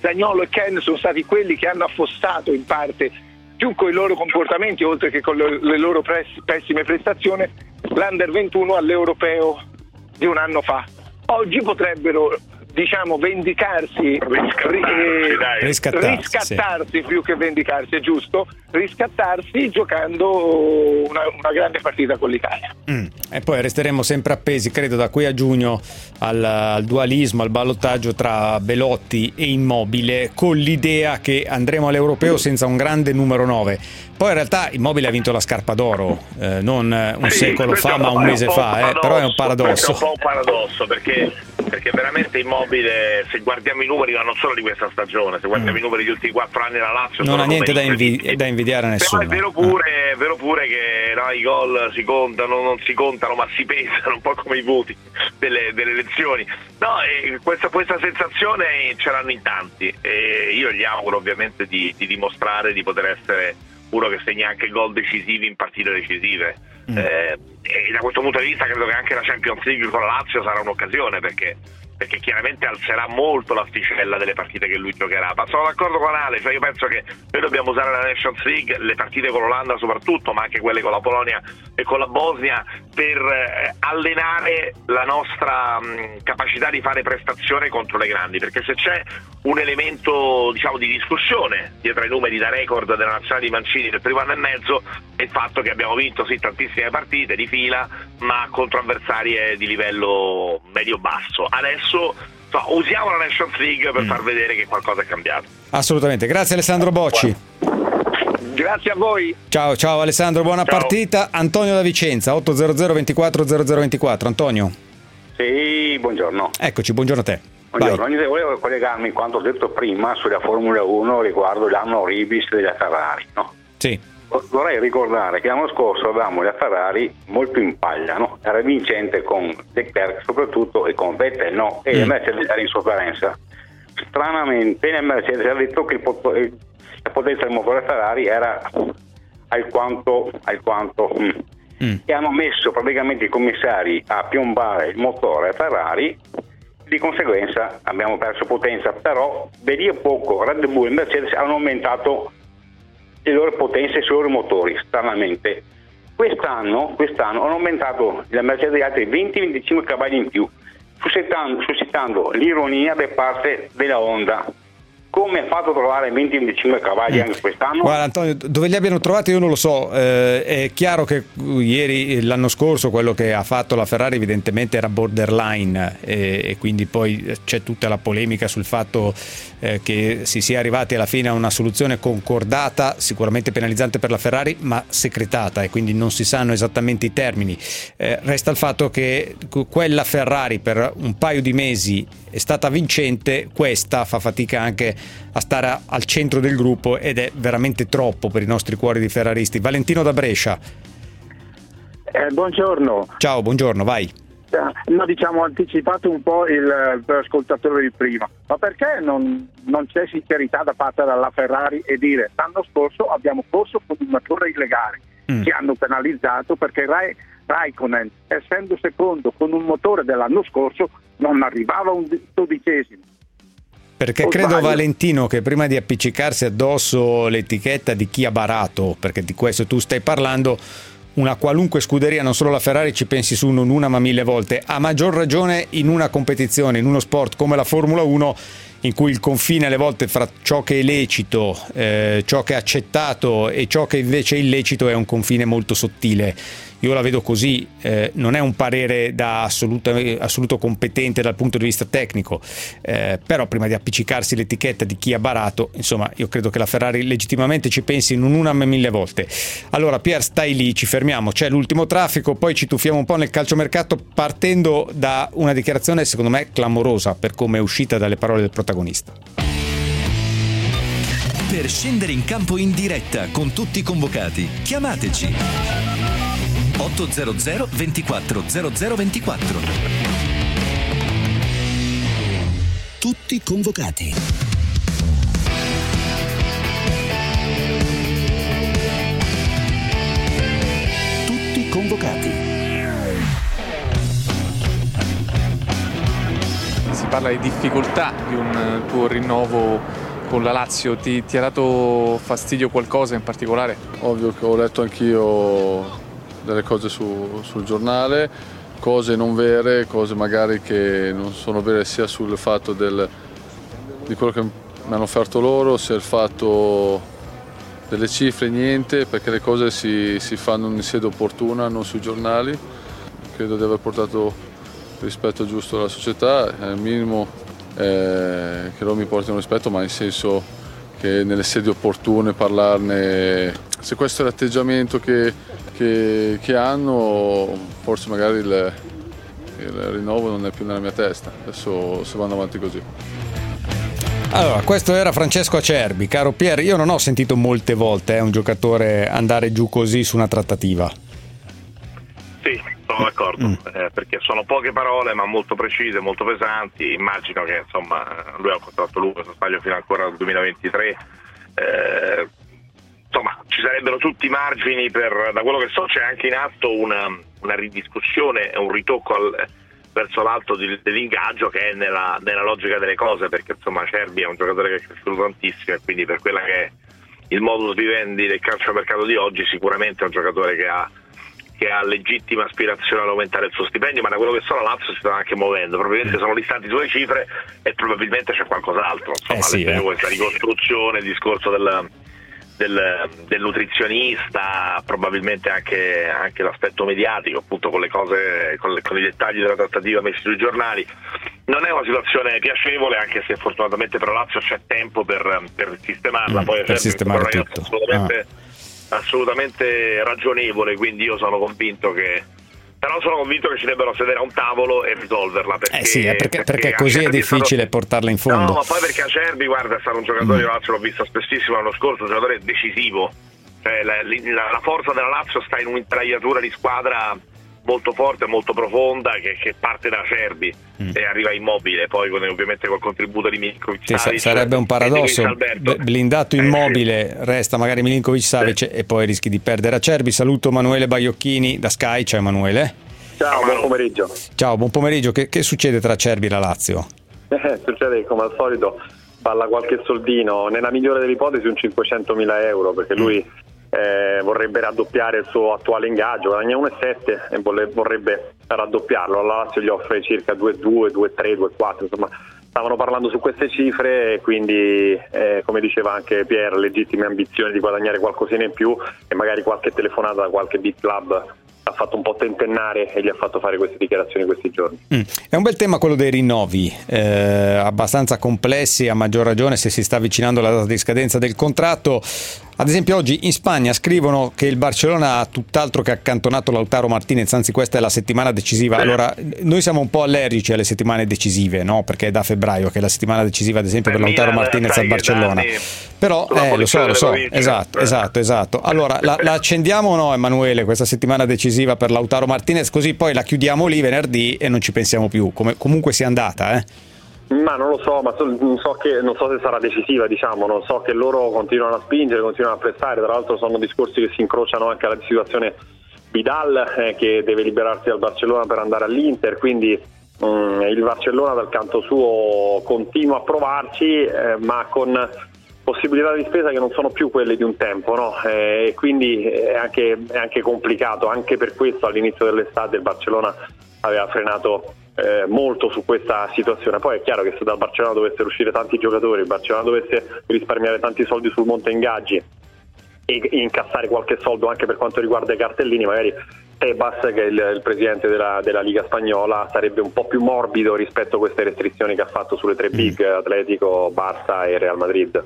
Zagnolo e Ken sono stati quelli che hanno affossato in parte più con i loro comportamenti oltre che con le, loro pessime prestazioni l'Under 21 all'Europeo di un anno fa. Oggi potrebbero diciamo vendicarsi, ri- eh, Riscattarsi, riscattarsi più che vendicarsi, è giusto? Riscattarsi giocando una, una grande partita con l'Italia. Mm. E poi resteremo sempre appesi, credo, da qui a giugno al, al dualismo, al ballottaggio tra Belotti e Immobile, con l'idea che andremo all'Europeo senza un grande numero 9. Poi in realtà Immobile ha vinto la scarpa d'oro, eh, non un Sì, secolo fa, ma un mese po' fa, eh, però è un paradosso. è un po' un paradosso perché, perché veramente Immobile, se guardiamo i numeri, ma non solo di questa stagione, se guardiamo i numeri degli ultimi quattro anni della Lazio, Mm. Non ha niente da, invi- da invidiare a Però nessuno. è vero pure, è vero pure che no, i gol si contano, non si contano, ma si pesano, un po' come i voti delle, delle elezioni. No, questa, questa sensazione ce l'hanno in tanti e io gli auguro ovviamente di, di dimostrare di poter essere uno che segna anche gol decisivi in partite decisive. Eh, e da questo punto di vista credo che anche la Champions League con la Lazio sarà un'occasione perché, perché chiaramente alzerà molto l'asticella delle partite che lui giocherà. Ma sono d'accordo con Ale, cioè io penso che noi dobbiamo usare la Nations League, le partite con l'Olanda soprattutto, ma anche quelle con la Polonia e con la Bosnia, per eh, allenare la nostra mh, capacità di fare prestazione contro le grandi, perché se c'è un elemento diciamo, di discussione dietro ai numeri da record della nazionale di Mancini del primo anno e mezzo è il fatto che abbiamo vinto sì tantissime partite di fila ma contro avversarie di livello medio-basso. Adesso insomma, usiamo la Nations League per far vedere che qualcosa è cambiato. Assolutamente. Grazie Alessandro Bocci. Grazie a voi. Ciao, ciao Alessandro, buona Ciao. partita. Antonio da Vicenza, 800 24 0024. Antonio, Sì, buongiorno. eccoci, buongiorno a te. Buongiorno, Io volevo collegarmi a quanto ho detto prima sulla Formula 1 riguardo l'anno Ribis della Ferrari. no? Sì. Vorrei ricordare che l'anno scorso avevamo la Ferrari molto in paglia, no? era vincente con Leclerc soprattutto e con Vettel no? e la Mm. Mercedes era in sofferenza. Stranamente la Mercedes ha detto che il- la potenza del motore Ferrari era alquanto, alquanto mm. e hanno messo praticamente i commissari a piombare il motore Ferrari di conseguenza abbiamo perso potenza però da lì a poco Red Bull e Mercedes hanno aumentato le loro potenze sui loro motori stranamente. Quest'anno, quest'anno hanno aumentato la Mercedes di altri 20-25 cavalli in più suscitando, suscitando l'ironia da parte della Honda come ha fatto a trovare 20-25 cavalli anche quest'anno Guarda Antonio, dove li abbiano trovati io non lo so, Eh, è chiaro che uh, ieri, l'anno scorso, quello che ha fatto la Ferrari evidentemente era borderline e, e quindi poi c'è tutta la polemica sul fatto eh, che si sia arrivati alla fine a una soluzione concordata, sicuramente penalizzante per la Ferrari, ma secretata e quindi non si sanno esattamente i termini. Eh, resta il fatto che que- quella Ferrari per un paio di mesi è stata vincente, questa fa fatica anche a stare a- al centro del gruppo ed è veramente troppo per i nostri cuori di ferraristi. Valentino da Brescia, Eh, buongiorno. ciao, buongiorno, vai. Eh, No, diciamo, anticipato un po' il, il ascoltatore di prima, ma perché non, non c'è sincerità da parte della Ferrari e dire l'anno scorso abbiamo corso con un motore illegale, Mm. ci hanno penalizzato perché Rai- Raikkonen, essendo secondo con un motore dell'anno scorso, non arrivava a un dodicesimo. Perché O credo sbaglio? Valentino che prima di appiccicarsi addosso l'etichetta di chi ha barato, perché di questo tu stai parlando, una qualunque scuderia, non solo la Ferrari, ci pensi su non una ma mille volte, a maggior ragione in una competizione, in uno sport come la Formula 1 in cui il confine alle volte fra ciò che è lecito, eh, ciò che è accettato e ciò che invece è illecito è un confine molto sottile. Io la vedo così, eh, non è un parere da assoluta- assoluto competente dal punto di vista tecnico, eh, però prima di appiccicarsi l'etichetta di chi ha barato, insomma, io credo che la Ferrari legittimamente ci pensi non una ma mille volte. Allora, Pier, stai lì, ci fermiamo, c'è l'ultimo traffico, poi ci tuffiamo un po' nel calciomercato partendo da una dichiarazione secondo me clamorosa per come è uscita dalle parole del protagonista. Per scendere in campo in diretta con tutti i convocati, chiamateci 800 24 0024. Tutti convocati. Tutti convocati. parla di difficoltà di un tuo rinnovo con la Lazio, ti, ti ha dato fastidio qualcosa in particolare? Ovvio che ho letto anch'io delle cose su- sul giornale, cose non vere, cose magari che non sono vere sia sul fatto del- di quello che mi hanno offerto loro, sia il fatto delle cifre, niente, perché le cose si, si fanno in sede opportuna, non sui giornali. Credo di aver portato rispetto giusto alla società, è il minimo eh, che loro mi portino rispetto, ma in senso che nelle sedi opportune parlarne. Se questo è l'atteggiamento che, che- che hanno, forse magari il, il rinnovo non è più nella mia testa. Adesso se vanno avanti così. Allora, questo era Francesco Acerbi. Caro Pier, io non ho sentito molte volte eh, un giocatore andare giù così su una trattativa. Sì, sono d'accordo, eh, perché sono poche parole ma molto precise, molto pesanti. Immagino che insomma lui ha un contratto lungo, se non sbaglio, fino ancora al 2023. Eh, insomma, ci sarebbero tutti i margini per, da quello che so c'è anche in atto una, una ridiscussione e un ritocco al- verso l'alto di- dell'ingaggio che è nella, nella logica delle cose, perché insomma Cerbi è un giocatore che è cresciuto tantissimo e quindi per quella che è il modus vivendi del calciomercato di oggi sicuramente è un giocatore che ha che ha legittima aspirazione ad aumentare il suo stipendio, ma da quello che so la Lazio si sta anche muovendo, probabilmente sono distanti sulle cifre e probabilmente c'è qualcos'altro, insomma, Eh sì, eh. questa ricostruzione, il discorso del, del- del nutrizionista, probabilmente anche, anche l'aspetto mediatico, appunto con le cose, con, le- con i dettagli della trattativa messi sui giornali. Non è una situazione piacevole, anche se fortunatamente per la Lazio c'è tempo per, per sistemarla. Mm, Poi per sistemare tutto. assolutamente, assolutamente ragionevole, quindi io sono convinto che. Però sono convinto che ci debbano sedere a un tavolo e risolverla. Perché, Eh sì, eh, perché, perché così è Acerbi stato- difficile portarla in fondo. No, ma poi perché Acerbi, guarda, è stato un giocatore, Mm. io l'ho visto spessissimo l'anno scorso, un giocatore decisivo. Cioè, la, la- la forza della Lazio sta in un'intraiatura di squadra molto forte, molto profonda, che, che parte da Acerbi e arriva immobile, poi con- ovviamente col contributo di Milinkovic. Mm. Sì, sa- Savic sarebbe un paradosso. Blindato immobile, resta magari Milinkovic Savic e poi rischi di perdere Acerbi. Saluto Emanuele Baiocchini da Sky. Ciao Emanuele. Ciao, buon pomeriggio. Ciao, buon pomeriggio. Che, che succede tra Acerbi e la Lazio? Eh, succede che come al solito parla qualche soldino, nella migliore delle ipotesi un 500.000 euro perché lui eh, vorrebbe raddoppiare il suo attuale ingaggio, guadagna 1,7 e volle- vorrebbe raddoppiarlo, la Lazio gli offre circa 2,2, 2,3, 2,4, insomma stavano parlando su queste cifre e quindi eh, come diceva anche Pier, legittime ambizioni di guadagnare qualcosina in più e magari qualche telefonata da qualche big club ha fatto un po' tentennare e gli ha fatto fare queste dichiarazioni questi giorni. Mm. È un bel tema quello dei rinnovi, eh, abbastanza complessi, a maggior ragione se si sta avvicinando la data di scadenza del contratto. Ad esempio oggi in Spagna scrivono che il Barcellona ha tutt'altro che accantonato Lautaro Martinez, anzi questa è la settimana decisiva. Allora, noi siamo un po' allergici alle settimane decisive, no? Perché è da febbraio che è la settimana decisiva, ad esempio, per, Per Lautaro Martinez al Barcellona. Però, eh, lo so, lo so, esatto, esatto, esatto. Allora, la, la accendiamo o no, Emanuele, questa settimana decisiva per Lautaro Martinez, così poi la chiudiamo lì venerdì e non ci pensiamo più, come comunque sia andata, eh? Ma non lo so, ma so, non, so che, non so se sarà decisiva, diciamo, non so che loro continuano a spingere, continuano a pressare, tra l'altro sono discorsi che si incrociano anche alla situazione Vidal eh, che deve liberarsi dal Barcellona per andare all'Inter, quindi mm, il Barcellona dal canto suo continua a provarci, eh, ma con possibilità di spesa che non sono più quelle di un tempo, no? Eh, e quindi è anche, è anche complicato, anche per questo all'inizio dell'estate il Barcellona aveva frenato eh, molto su questa situazione. Poi è chiaro che se dal Barcellona dovessero uscire tanti giocatori, il Barcellona dovesse risparmiare tanti soldi sul monte ingaggi e incassare qualche soldo anche per quanto riguarda i cartellini, magari Tebas, che è il, il presidente della, della Liga Spagnola, sarebbe un po' più morbido rispetto a queste restrizioni che ha fatto sulle tre big, Atletico, Barça e Real Madrid.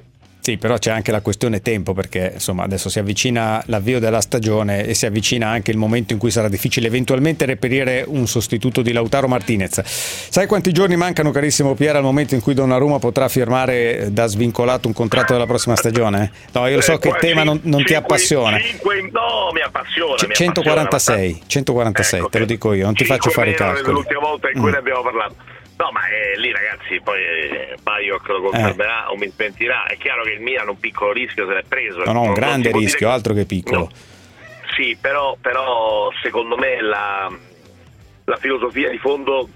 Sì, però c'è anche la questione tempo perché insomma adesso si avvicina l'avvio della stagione e si avvicina anche il momento in cui sarà difficile eventualmente reperire un sostituto di Lautaro Martinez. Sai quanti giorni mancano carissimo Pier al momento in cui Donnarumma potrà firmare da svincolato un contratto della prossima stagione? No, io lo so Eh, che il tema non, non ti cinque- appassiona. cinque- no, mi appassiona. C- mi 146, 146, te lo dico io, non ti faccio fare i calcoli. L'ultima volta in cui Mm. ne abbiamo parlato. No, ma eh, lì ragazzi, poi eh, Baioc lo confermerà o mi smentirà. È chiaro che il Milan un piccolo rischio se l'è preso. No, no, un grande rischio, dire- altro che piccolo. Sì, però, però secondo me la, la filosofia di fondo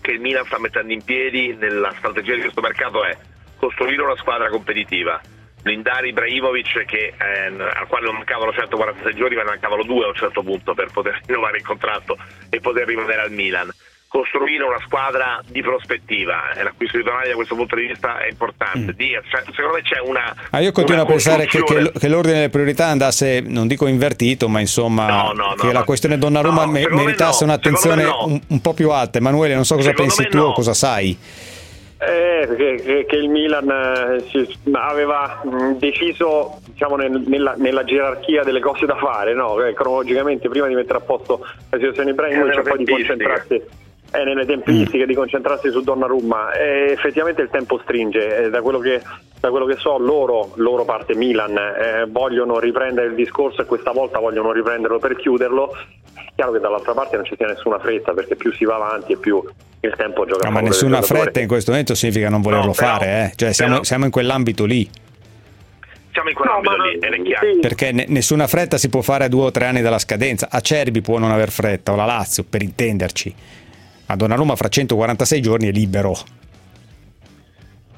che il Milan sta mettendo in piedi nella strategia di questo mercato è costruire una squadra competitiva, blindare Ibrahimovic che, eh, al quale non mancavano 146 giorni ma ne mancavano due a un certo punto per poter rinnovare il contratto e poter rimanere al Milan costruire una squadra di prospettiva e l'acquisto di Tonali da questo punto di vista è importante. Di, cioè, secondo me c'è una. Ah, io continuo a una pensare che, che- che l'ordine delle priorità andasse, non dico invertito, ma insomma No, no, no, che la no. questione Donnarumma No, me- meritasse no, un'attenzione secondo me no. un, un po' più alta. Emanuele, non so cosa Secondo pensi tu no. o cosa sai. Eh, che, che- che il Milan eh, si- aveva mh, deciso diciamo, nel- nella, nella gerarchia delle cose da fare, no? Eh, cronologicamente prima di mettere a posto la situazione Ibrahimovic Eh, e poi di concentrarsi eh, nelle tempistiche, di concentrarsi su Donnarumma. E effettivamente il tempo stringe, eh, da, quello che, da quello che so loro, loro parte Milan, eh, vogliono riprendere il discorso e questa volta vogliono riprenderlo per chiuderlo. È chiaro che dall'altra parte non ci sia nessuna fretta perché più si va avanti e più il tempo gioca No, ma nessuna fretta in questo momento significa non volerlo No, però- fare, eh. cioè, siamo, siamo in quell'ambito lì. Siamo in quell'ambito lì ed è chiaro. Perché ne- nessuna fretta si può fare a due o tre anni dalla scadenza. A Cerbi può non aver fretta, o la Lazio, per intenderci. Ma Donnarumma fra 146 giorni è libero.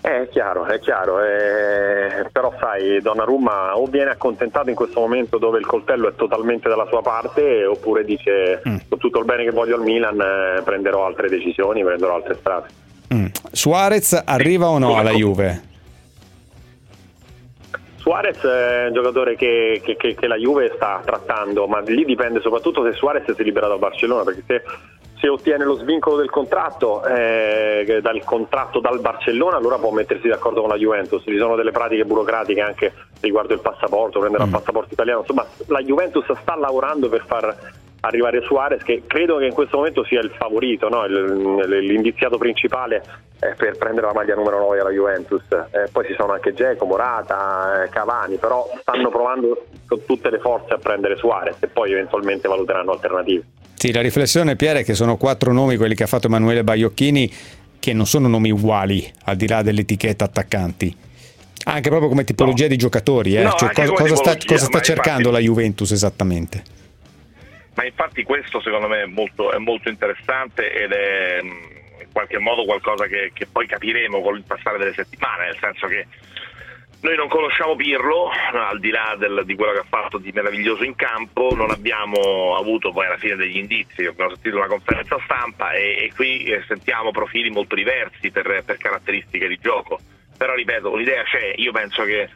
Eh, È chiaro, è chiaro, eh, però sai, Donnarumma o viene accontentato in questo momento dove il coltello è totalmente dalla sua parte oppure dice con tutto il bene che voglio al Milan eh, prenderò altre decisioni, prenderò altre strade. Mm. Suarez arriva o no alla Juve? Suarez è un giocatore che, che- che- che la Juve sta trattando, ma lì dipende soprattutto se Suarez si libera dal Barcellona, perché se, se ottiene lo svincolo del contratto, eh, dal contratto dal Barcellona, allora può mettersi d'accordo con la Juventus. Ci sono delle pratiche burocratiche anche riguardo il passaporto, prendere il passaporto italiano. Insomma, la Juventus sta lavorando per far arrivare Suarez, che credo che in questo momento sia il favorito, no? L'indiziato principale eh, per prendere la maglia numero 9 alla Juventus. Eh, poi ci sono anche Geco, Morata, eh, Cavani, però stanno provando con tutte le forze a prendere Suarez e poi eventualmente valuteranno alternative. Sì, la riflessione, Pier, è che sono quattro nomi quelli che ha fatto Emanuele Baiocchini, che non sono nomi uguali, al di là dell'etichetta attaccanti. Anche proprio come tipologia di giocatori, eh? No, Cioè, cosa, cosa sta, cosa sta cercando infatti- la Juventus esattamente? Ma infatti questo secondo me è molto, è molto interessante ed è mh, in qualche modo qualcosa che, che poi capiremo con il passare delle settimane, nel senso che noi non conosciamo Pirlo, al di là del- di quello che ha fatto di meraviglioso in campo, non abbiamo avuto poi alla fine degli indizi, abbiamo sentito una conferenza stampa e, e qui eh, sentiamo profili molto diversi per, per caratteristiche di gioco. Però ripeto, l'idea c'è, io penso che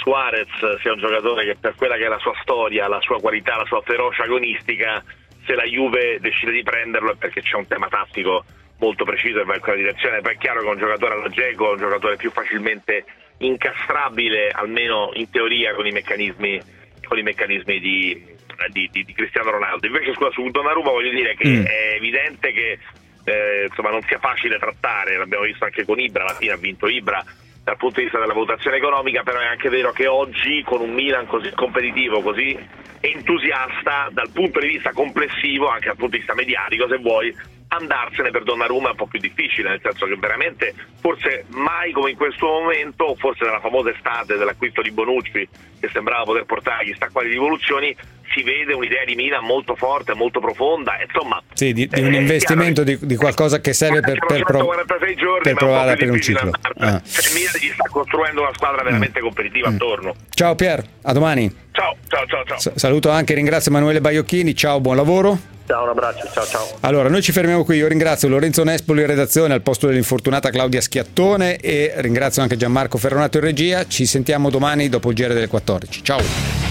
Suarez sia un giocatore che per quella che è la sua storia, la sua qualità, la sua ferocia agonistica, se la Juve decide di prenderlo è perché c'è un tema tattico molto preciso e va in quella direzione. Poi è chiaro che un giocatore alla Geco è un giocatore più facilmente incastrabile, almeno in teoria, con i meccanismi, con i meccanismi di, di- di- di Cristiano Ronaldo. Invece scusa, su Donnarumma voglio dire che Mm. è evidente che eh, insomma, non sia facile trattare, l'abbiamo visto anche con Ibra, alla fine ha vinto Ibra dal punto di vista della valutazione economica, però è anche vero che oggi con un Milan così competitivo, così entusiasta dal punto di vista complessivo, anche dal punto di vista mediatico, se vuoi, andarsene per Donnarumma è un po' più difficile, nel senso che veramente forse mai come in questo momento, forse nella famosa estate dell'acquisto di Bonucci che sembrava poter portare chissà quali rivoluzioni, si vede un'idea di Milan molto forte, molto profonda, insomma Sì, di, di Eh, un investimento di, di qualcosa che serve per, per, pro- 146 giorni, per provare per un ciclo. Ah. Cioè, il Milan gli sta costruendo una squadra veramente competitiva attorno. Ciao Pier, a domani. Ciao, ciao, ciao, ciao. S- saluto anche, ringrazio Emanuele Baiocchini, ciao, buon lavoro. Ciao, un abbraccio, ciao ciao. Allora, noi ci fermiamo qui. Io ringrazio Lorenzo Nespoli in redazione al posto dell'infortunata Claudia Schiattone e ringrazio anche Gianmarco Ferronato in regia. Ci sentiamo domani dopo il giro delle 14. Ciao.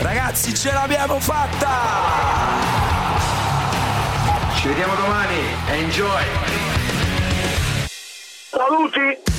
Ragazzi, ce l'abbiamo fatta! Ci vediamo domani. Enjoy! Saluti!